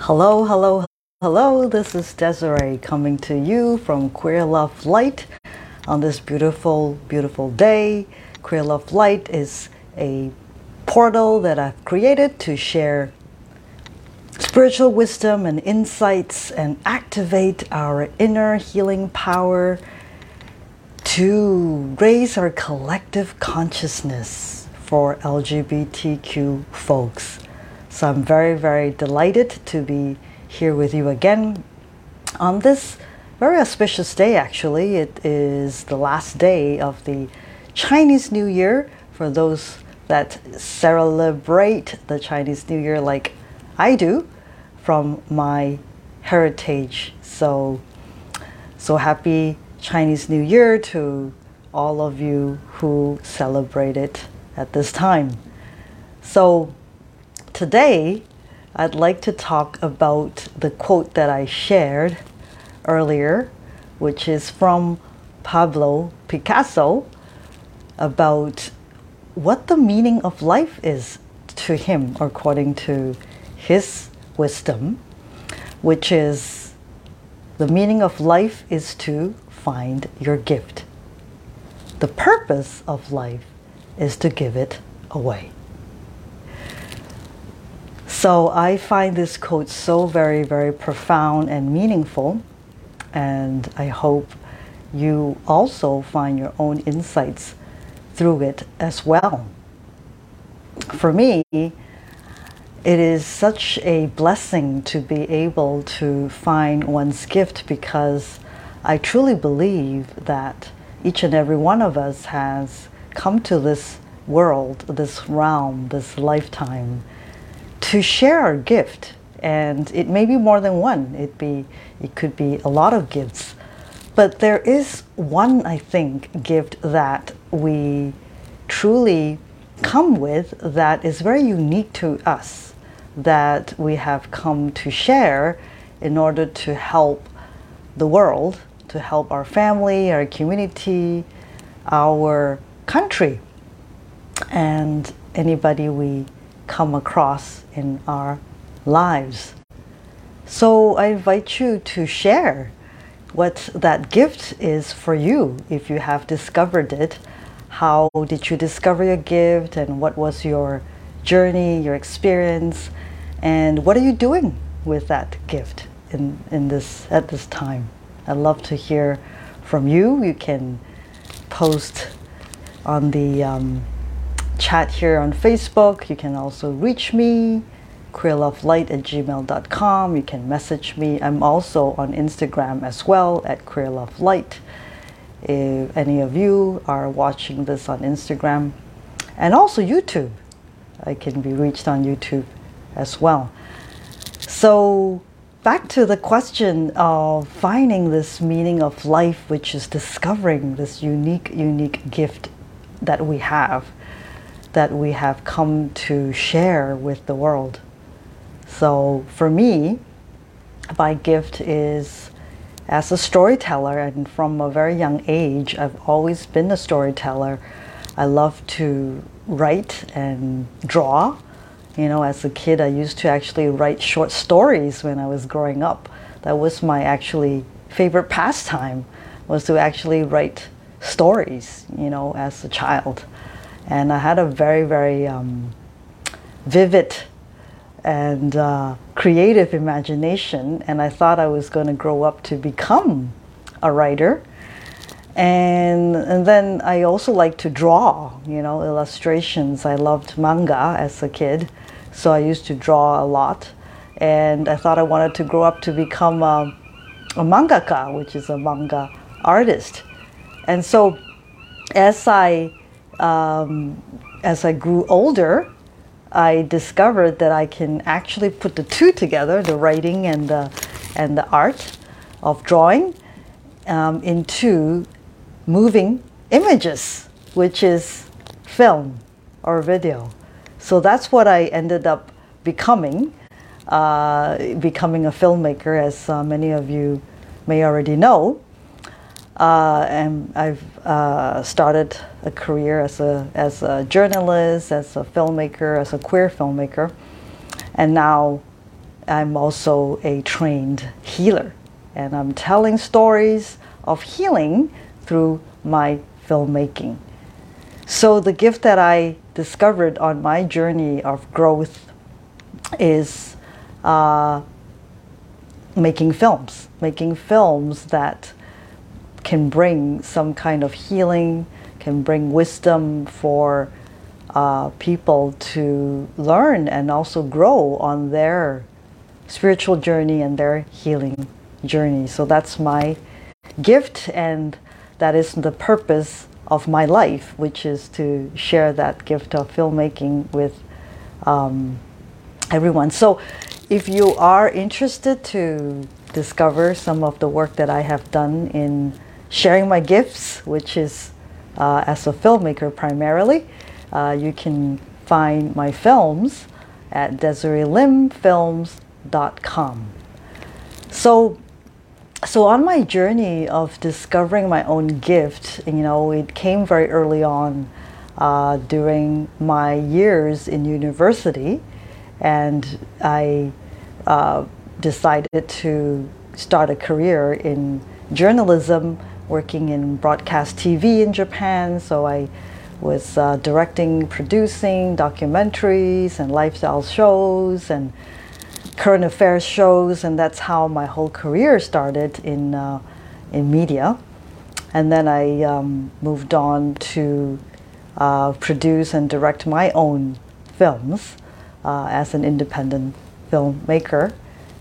Hello, hello, hello. This is Desiree coming to you from Queer Love Light on this beautiful, beautiful day. Queer Love Light is a portal that I've created to share spiritual wisdom and insights and activate our inner healing power to raise our collective consciousness for LGBTQ folks. So I'm very, very delighted to be here with you again on this very auspicious day, actually. It is the last day of the Chinese New Year for those that celebrate the Chinese New Year like I do from my heritage. So, so happy Chinese New Year to all of you who celebrate it at this time. So, Today, I'd like to talk about the quote that I shared earlier, which is from Pablo Picasso about what the meaning of life is to him, according to his wisdom, which is the meaning of life is to find your gift. The purpose of life is to give it away. So I find this quote so very, very profound and meaningful, and I hope you also find your own insights through it as well. For me, it is such a blessing to be able to find one's gift because I truly believe that each and every one of us has come to this world, this realm, this lifetime to share our gift and it may be more than one. It be it could be a lot of gifts. But there is one i think gift that we truly come with that is very unique to us that we have come to share in order to help the world to help our family our community our country. And anybody we come across in our lives. So I invite you to share what that gift is for you if you have discovered it. How did you discover your gift and what was your journey, your experience, and what are you doing with that gift in, in this at this time? I'd love to hear from you. You can post on the um, chat here on Facebook. You can also reach me, queerlovelight at gmail.com. You can message me. I'm also on Instagram as well at queerlovelight. If any of you are watching this on Instagram and also YouTube, I can be reached on YouTube as well. So, back to the question of finding this meaning of life, which is discovering this unique, unique gift that we have that we have come to share with the world. So for me, my gift is as a storyteller, and from a very young age, I've always been a storyteller. I love to write and draw. You know, as a kid, I used to actually write short stories when I was growing up. That was my actually favorite pastime, was to actually write stories, you know, as a child. And I had a very, very um, vivid and uh, creative imagination, and I thought I was going to grow up to become a writer. And, and then I also like to draw, you know, illustrations. I loved manga as a kid, so I used to draw a lot. And I thought I wanted to grow up to become a, a mangaka, which is a manga artist. And so as I um, as I grew older, I discovered that I can actually put the two together, the writing and the, and the art of drawing, um, into moving images, which is film or video. So that's what I ended up becoming, uh, becoming a filmmaker, as uh, many of you may already know. Uh, and I've uh, started a career as a, as a journalist, as a filmmaker, as a queer filmmaker. And now, I'm also a trained healer, and I'm telling stories of healing through my filmmaking. So, the gift that I discovered on my journey of growth is uh, making films, making films that can bring some kind of healing, can bring wisdom for uh, people to learn and also grow on their spiritual journey and their healing journey. So that's my gift, and that is the purpose of my life, which is to share that gift of filmmaking with um, everyone. So, if you are interested to discover some of the work that I have done in sharing my gifts, which is uh, as a filmmaker primarily, uh, you can find my films at DesireeLimFilms.com. So, so on my journey of discovering my own gift, you know, it came very early on uh, during my years in university, and I uh, decided to start a career in journalism, working in broadcast TV in Japan. So I was uh, directing, producing documentaries and lifestyle shows and current affairs shows, and that's how my whole career started in uh, in media. And then I um, moved on to uh, produce and direct my own films uh, as an independent filmmaker.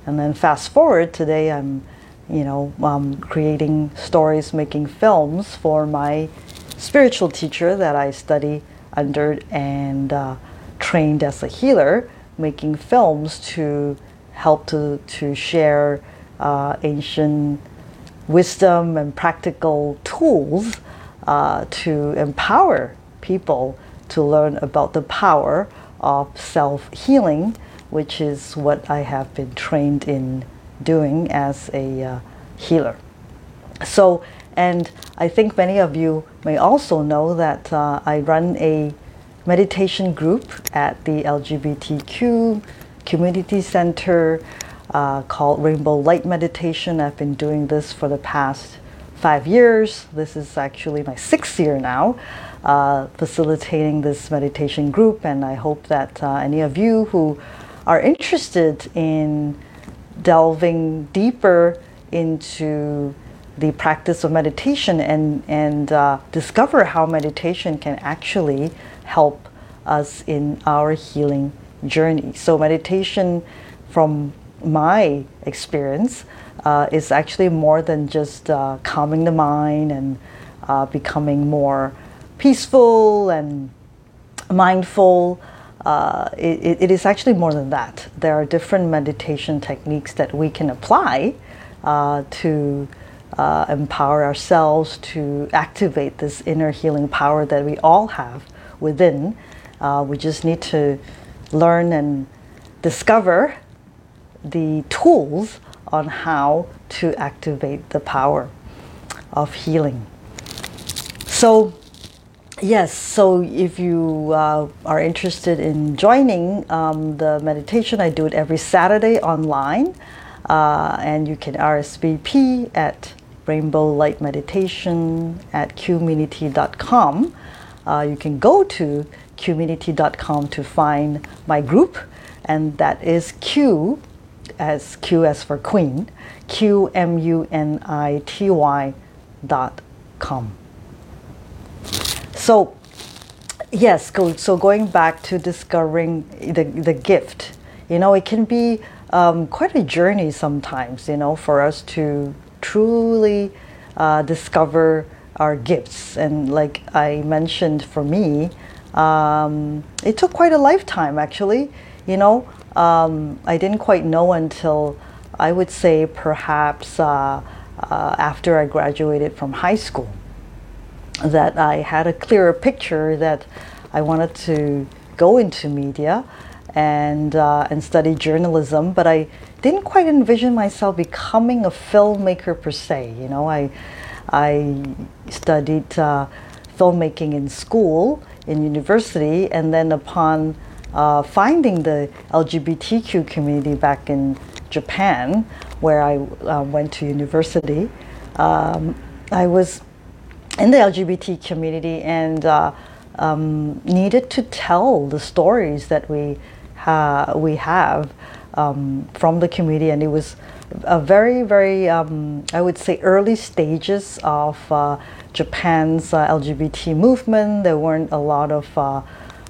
And then fast forward today, I'm, you know, um, creating stories, making films for my spiritual teacher that I study under and uh, trained as a healer making films to help to, to share uh, ancient wisdom and practical tools uh, to empower people to learn about the power of self healing, which is what I have been trained in doing as a uh, healer. So, and I think many of you may also know that uh, I run a meditation group at the LGBTQ community center uh, called Rainbow Light Meditation. I've been doing this for the past five years. This is actually my sixth year now, uh, facilitating this meditation group, and I hope that uh, any of you who are interested in delving deeper into the practice of meditation and, and uh, discover how meditation can actually help us in our healing journey. So, meditation, from my experience, uh, is actually more than just uh, calming the mind and uh, becoming more peaceful and mindful. Uh, it, it is actually more than that. There are different meditation techniques that we can apply uh, to uh, empower ourselves to activate this inner healing power that we all have within. Uh, we just need to learn and discover the tools on how to activate the power of healing. So, yes, so if you uh, are interested in joining um, the meditation, I do it every Saturday online, uh, and you can RSVP at Rainbow Light Meditation at qmunity.com. Uh, you can go to qmunity.com to find my group, and that is Q as Q as for Queen, Q M U N I T Y dot com. So, yes, go, so going back to discovering the, the gift, you know, it can be um, quite a journey sometimes, you know, for us to truly uh, discover our gifts. And like I mentioned, for me, um, it took quite a lifetime actually. You know, um, I didn't quite know until I would say perhaps uh, uh, after I graduated from high school that I had a clearer picture that I wanted to go into media and uh, and study journalism, but I didn't quite envision myself becoming a filmmaker per se. You know, I I studied uh, filmmaking in school, in university, and then upon uh, finding the LGBTQ community back in Japan, where I uh, went to university, um, I was in the LGBT community and uh, um, needed to tell the stories that we ha- we have um, from the community, and it was a very, very, um, I would say, early stages of uh, Japan's uh, LGBT movement. There weren't a lot of uh,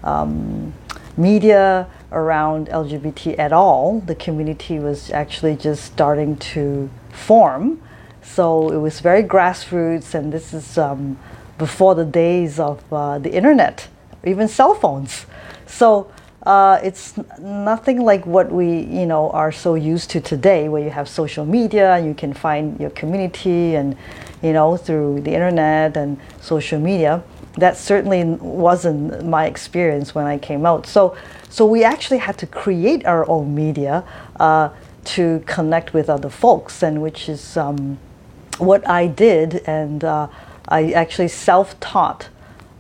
um, media around LGBT at all. The community was actually just starting to form. So it was very grassroots, and this is um, before the days of uh, the internet, even cell phones. So uh, it's nothing like what we you know are so used to today, where you have social media, and you can find your community, and you know through the internet and social media. That certainly wasn't my experience when I came out. So, so we actually had to create our own media uh, to connect with other folks, and which is um, what I did, and uh, I actually self-taught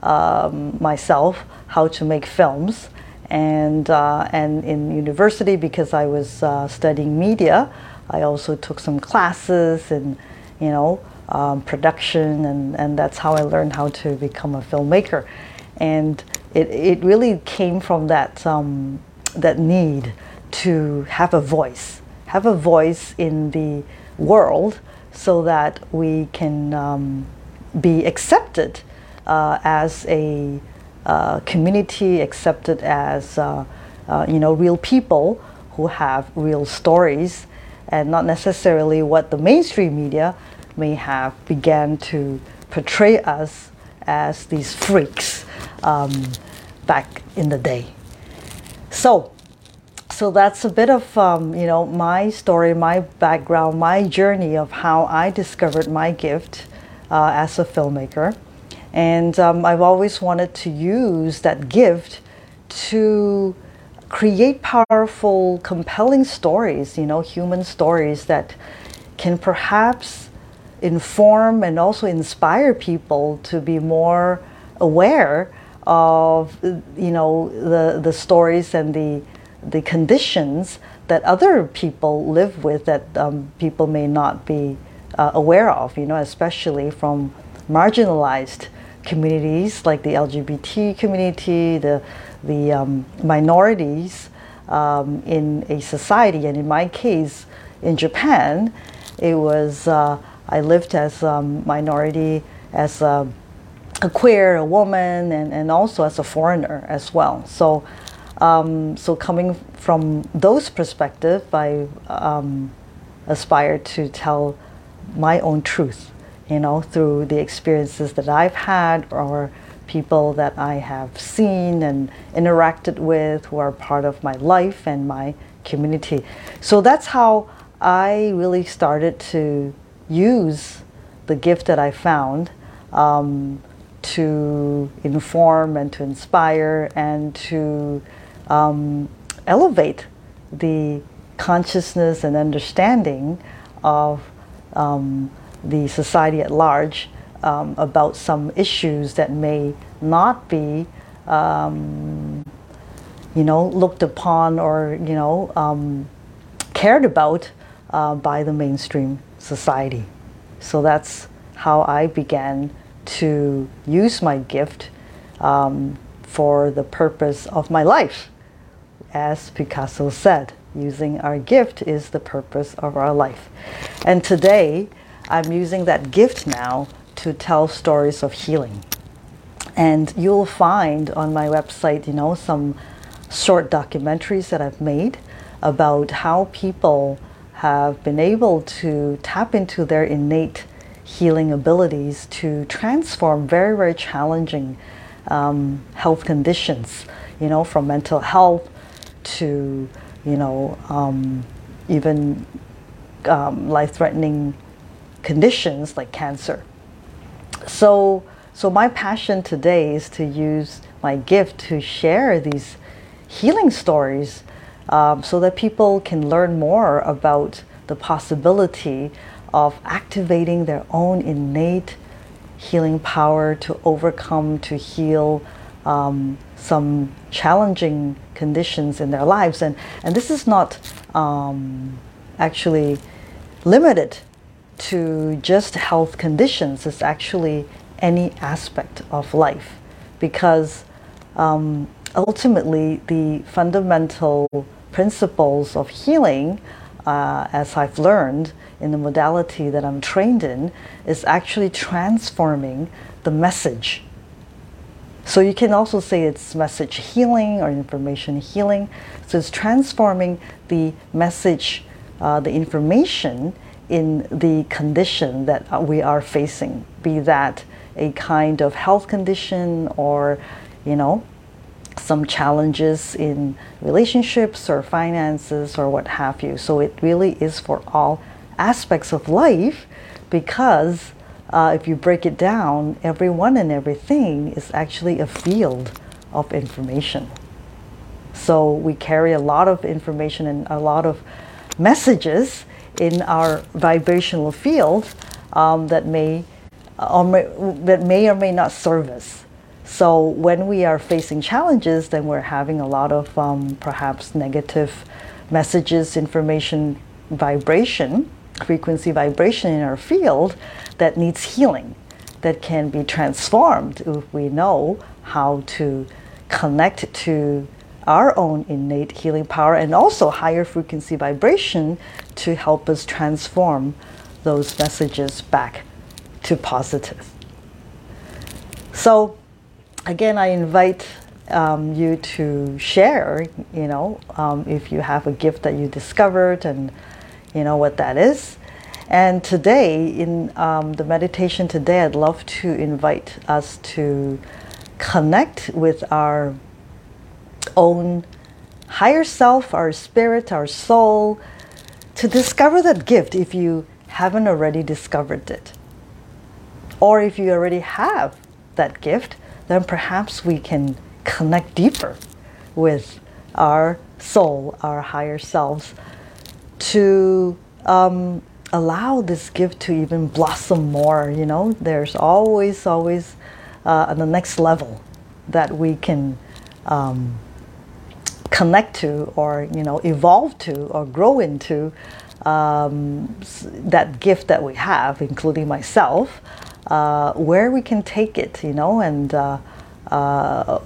um, myself how to make films and uh, and in university because I was uh, studying media, I also took some classes in, you know, um, production, and and that's how I learned how to become a filmmaker, and it it really came from that um, that need to have a voice, have a voice in the world, so that we can um, be accepted uh, as a uh, community accepted as uh, uh, you know real people who have real stories and not necessarily what the mainstream media may have began to portray us as these freaks um, back in the day. So, so that's a bit of um, you know my story, my background, my journey of how I discovered my gift uh, as a filmmaker. And um, I've always wanted to use that gift to create powerful, compelling stories, you know, human stories that can perhaps inform and also inspire people to be more aware of, you know, the, the stories and the, the conditions that other people live with that um, people may not be uh, aware of, you know, especially from marginalized communities like the LGBT community, the, the um, minorities um, in a society. And in my case, in Japan, it was, uh, I lived as a minority, as a, a, queer, a woman, and, and also as a foreigner as well. So, um, so coming from those perspectives, I um, aspired to tell my own truth you know, through the experiences that I've had or people that I have seen and interacted with who are part of my life and my community. So that's how I really started to use the gift that I found um, to inform and to inspire and to um, elevate the consciousness and understanding of um, the society at large um, about some issues that may not be, um, you know, looked upon or you know um, cared about uh, by the mainstream society. So that's how I began to use my gift um, for the purpose of my life, as Picasso said. Using our gift is the purpose of our life. And today, I'm using that gift now to tell stories of healing. And you'll find on my website, you know, some short documentaries that I've made about how people have been able to tap into their innate healing abilities to transform very, very challenging um, health conditions, you know, from mental health to, you know, um, even um, life threatening conditions like cancer. So, so my passion today is to use my gift to share these healing stories um, so that people can learn more about the possibility of activating their own innate healing power to overcome, to heal um, some challenging conditions in their lives. And, and this is not um, actually limited to just health conditions, it's actually any aspect of life because um, ultimately the fundamental principles of healing, uh, as I've learned in the modality that I'm trained in, is actually transforming the message. So you can also say it's message healing or information healing. So it's transforming the message, uh, the information in the condition that we are facing, be that a kind of health condition or, you know, some challenges in relationships or finances or what have you. So it really is for all aspects of life because uh, if you break it down, everyone and everything is actually a field of information. So we carry a lot of information and a lot of messages in our vibrational field um, that may or may, that may or may not serve us. So when we are facing challenges, then we're having a lot of um, perhaps negative messages, information, vibration, frequency vibration in our field that needs healing, that can be transformed if we know how to connect to our own innate healing power and also higher frequency vibration to help us transform those messages back to positive. So, again, I invite um, you to share, you know, um, if you have a gift that you discovered and you know what that is. And today, in um, the meditation today, I'd love to invite us to connect with our own higher self, our spirit, our soul, to discover that gift if you haven't already discovered it. Or if you already have that gift, then perhaps we can connect deeper with our soul, our higher selves, to um, allow this gift to even blossom more. You know, there's always, always uh, the next level that we can um, connect to, or you know, evolve to, or grow into um, that gift that we have, including myself uh, where we can take it, you know, and uh, uh,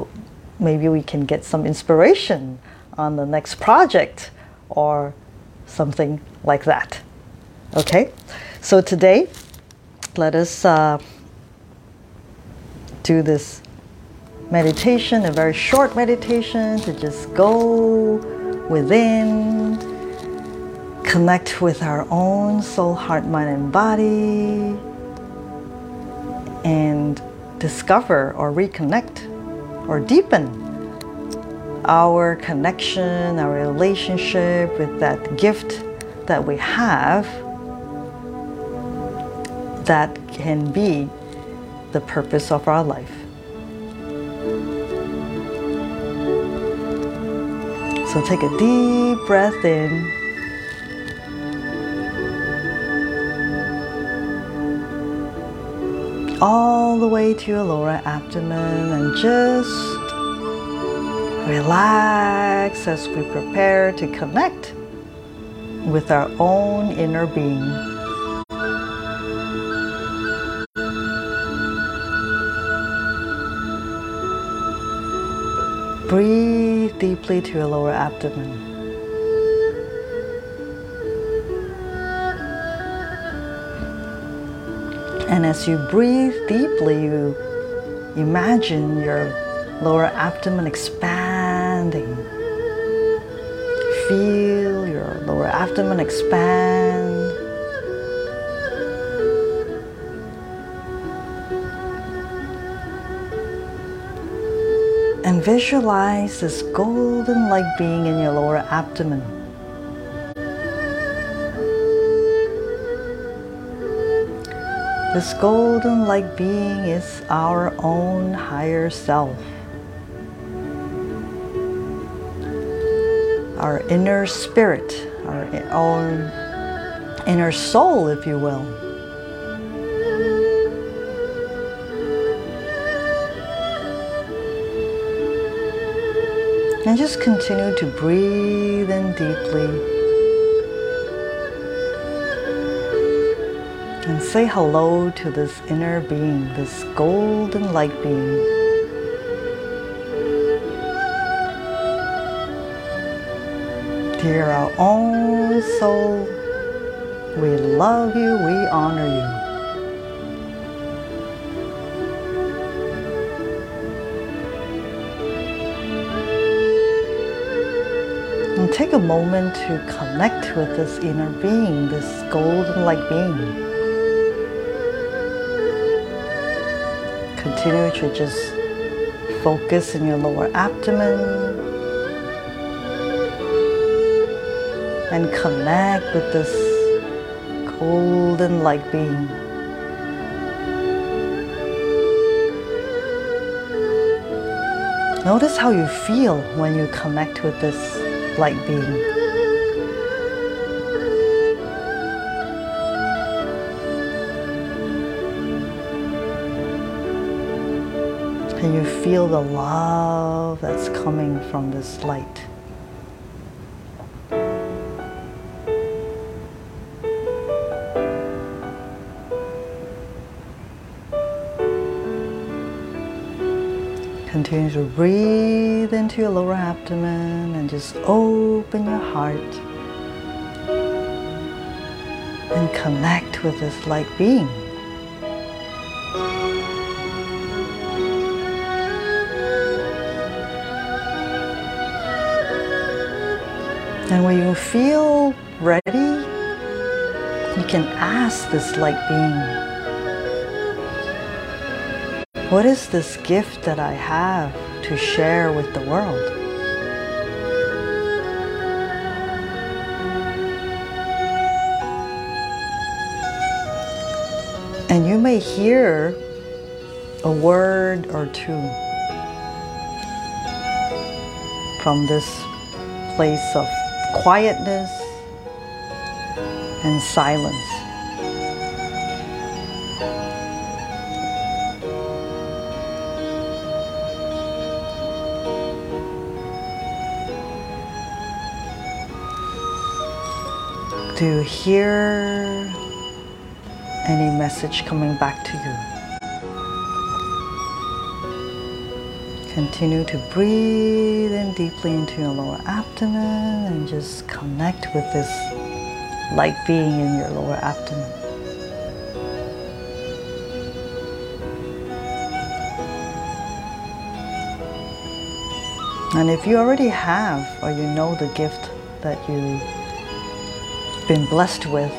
maybe we can get some inspiration on the next project or something like that. Okay, so today let us uh, do this meditation, a very short meditation to just go within, connect with our own soul, heart, mind, and body and discover or reconnect or deepen our connection, our relationship with that gift that we have that can be the purpose of our life. So take a deep breath in. all the way to your lower abdomen and just relax as we prepare to connect with our own inner being. Breathe deeply to your lower abdomen. And as you breathe deeply, you imagine your lower abdomen expanding. Abdomen expand. And visualize this golden light being in your lower abdomen. This golden light being is our own higher self. Our inner spirit, own inner soul, if you will. And just continue to breathe in deeply. And say hello to this inner being, this golden light being. Dear our own soul, we love you, we honor you. And take a moment to connect with this inner being, this golden light being. Continue to just focus in your lower abdomen and connect with this golden light being. Notice how you feel when you connect with this light being. And you feel the love that's coming from this light. Continue to breathe into your lower abdomen and just open your heart and connect with this light being. And when you feel ready, you can ask this light being what is this gift that I have to share with the world? And you may hear a word or two from this place of quietness and silence. You hear any message coming back to you? Continue to breathe in deeply into your lower abdomen and just connect with this light being in your lower abdomen. And if you already have or you know the gift that you been blessed with.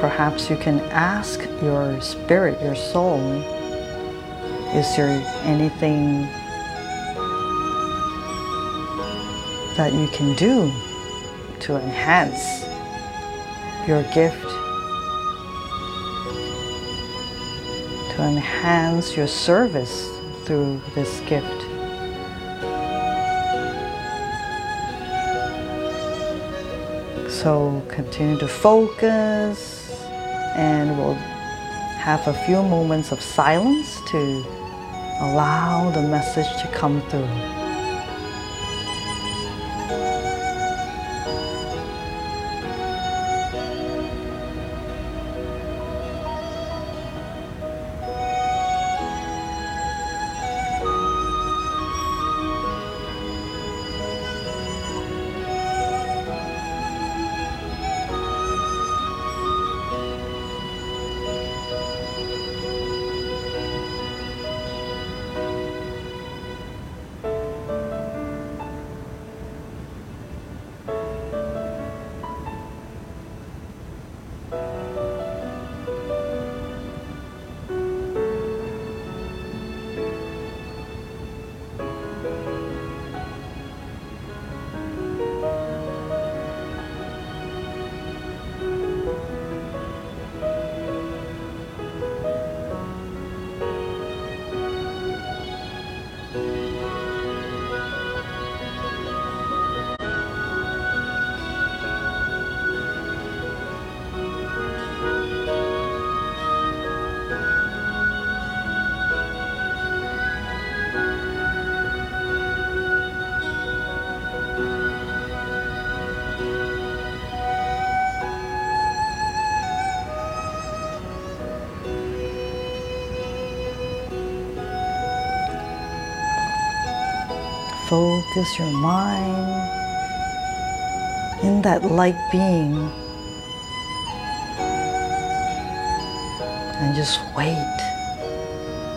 Perhaps you can ask your spirit, your soul, is there anything that you can do to enhance your gift, to enhance your service through this gift? So continue to focus and we'll have a few moments of silence to allow the message to come through. Focus your mind in that light being and just wait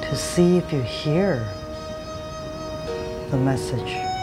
to see if you hear the message.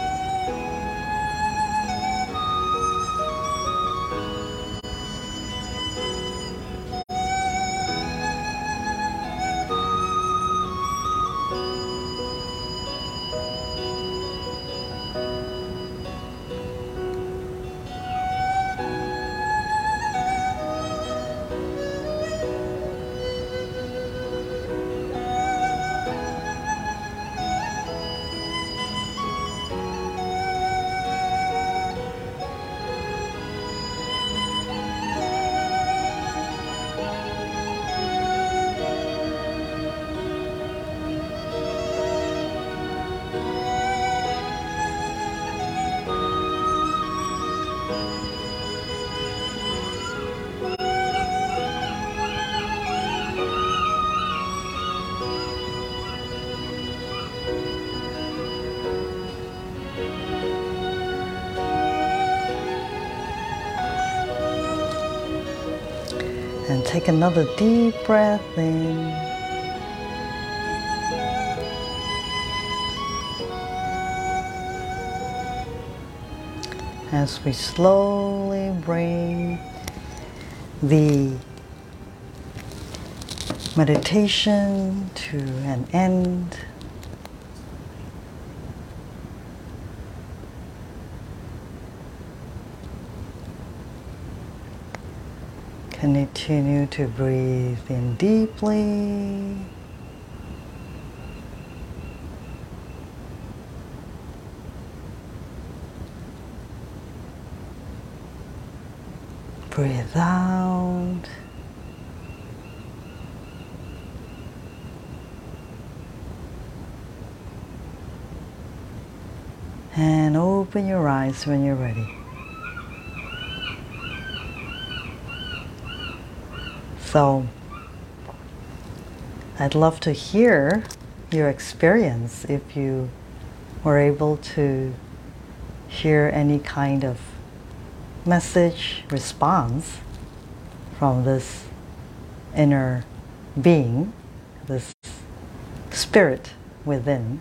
Take another deep breath in. As we slowly bring the meditation to an end. Continue to breathe in deeply. Breathe out. And open your eyes when you're ready. So, I'd love to hear your experience if you were able to hear any kind of message response from this inner being, this spirit within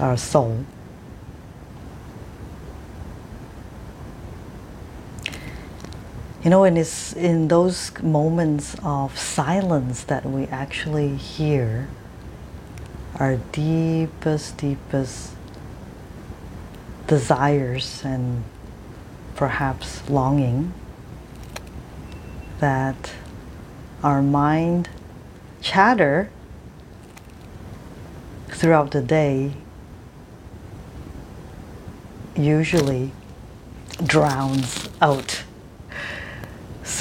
our soul. You know, and it's in those moments of silence that we actually hear our deepest, deepest desires and perhaps longing that our mind chatter throughout the day usually drowns out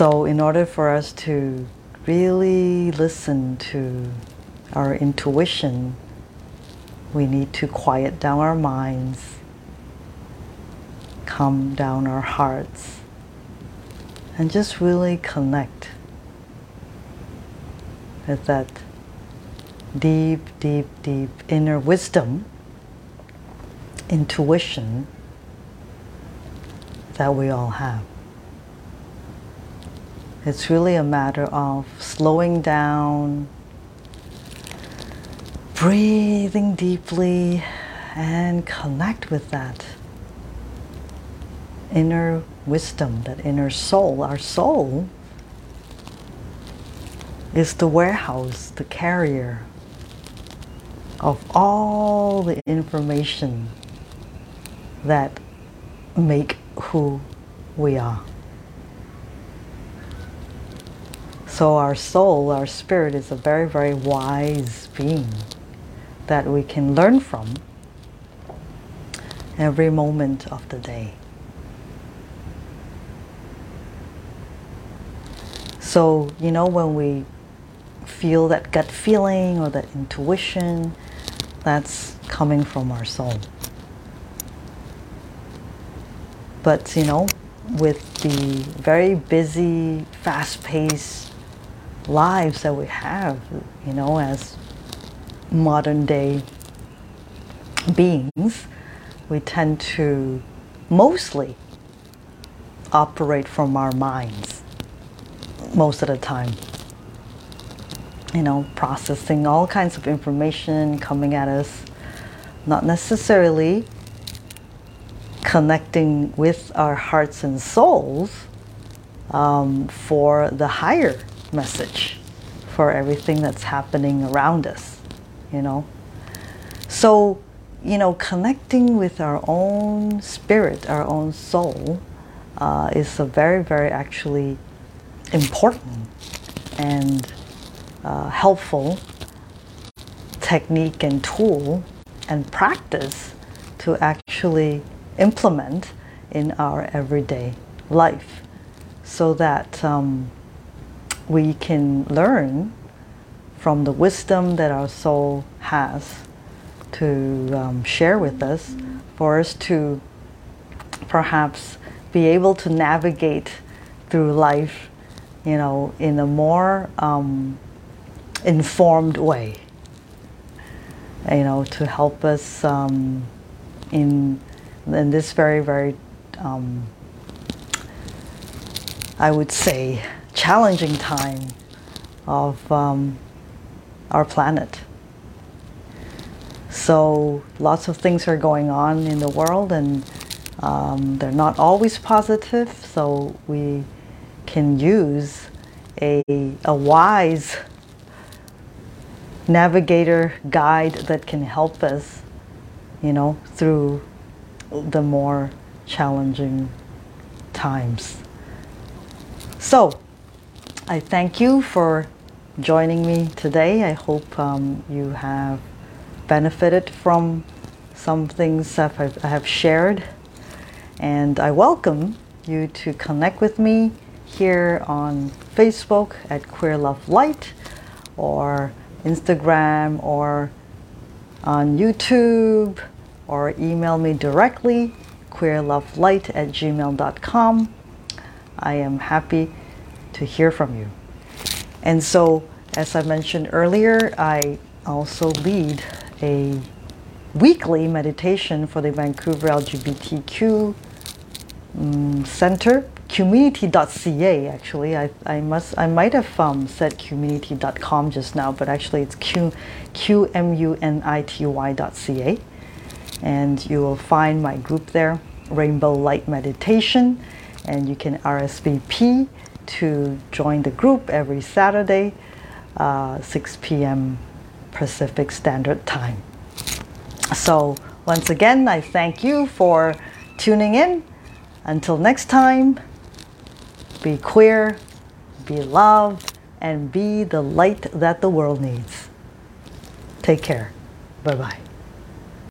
so, in order for us to really listen to our intuition, we need to quiet down our minds, calm down our hearts, and just really connect with that deep, deep, deep inner wisdom, intuition that we all have. It's really a matter of slowing down, breathing deeply, and connect with that inner wisdom, that inner soul. Our soul is the warehouse, the carrier of all the information that make who we are. So our soul, our spirit is a very, very wise being that we can learn from every moment of the day. So, you know, when we feel that gut feeling or that intuition, that's coming from our soul. But, you know, with the very busy, fast paced lives that we have, you know, as modern day beings, we tend to mostly operate from our minds most of the time. You know, processing all kinds of information coming at us, not necessarily connecting with our hearts and souls um, for the higher message, for everything that's happening around us, you know. So, you know, connecting with our own spirit, our own soul, uh, is a very, very actually important and uh, helpful technique and tool and practice to actually implement in our everyday life so that um, we can learn from the wisdom that our soul has to um, share with us for us to perhaps be able to navigate through life, you know, in a more um, informed way. You know, to help us um, in in this very very, um, I would say, challenging time of um, our planet. So lots of things are going on in the world and um, they're not always positive, so we can use a, a wise navigator guide that can help us, you know, through the more challenging times. So, I thank you for joining me today. I hope um, you have benefited from some things that I've, shared. And I welcome you to connect with me here on Facebook at Queer Love Light or Instagram or on YouTube or email me directly queerlovelight at gmail.com. I am happy to hear from you. And so, as I mentioned earlier, I also lead a weekly meditation for the Vancouver LGBTQ um, center qmunity.ca actually. I, I must I might have um, said qmunity.com just now but actually it's q qmunity.ca and you will find my group there rainbow light meditation. And you can RSVP to join the group every Saturday uh, 6 p.m. Pacific Standard Time so once again I thank you for tuning in until next time, be queer, be loved, and be the light that the world needs. Take care. Bye bye.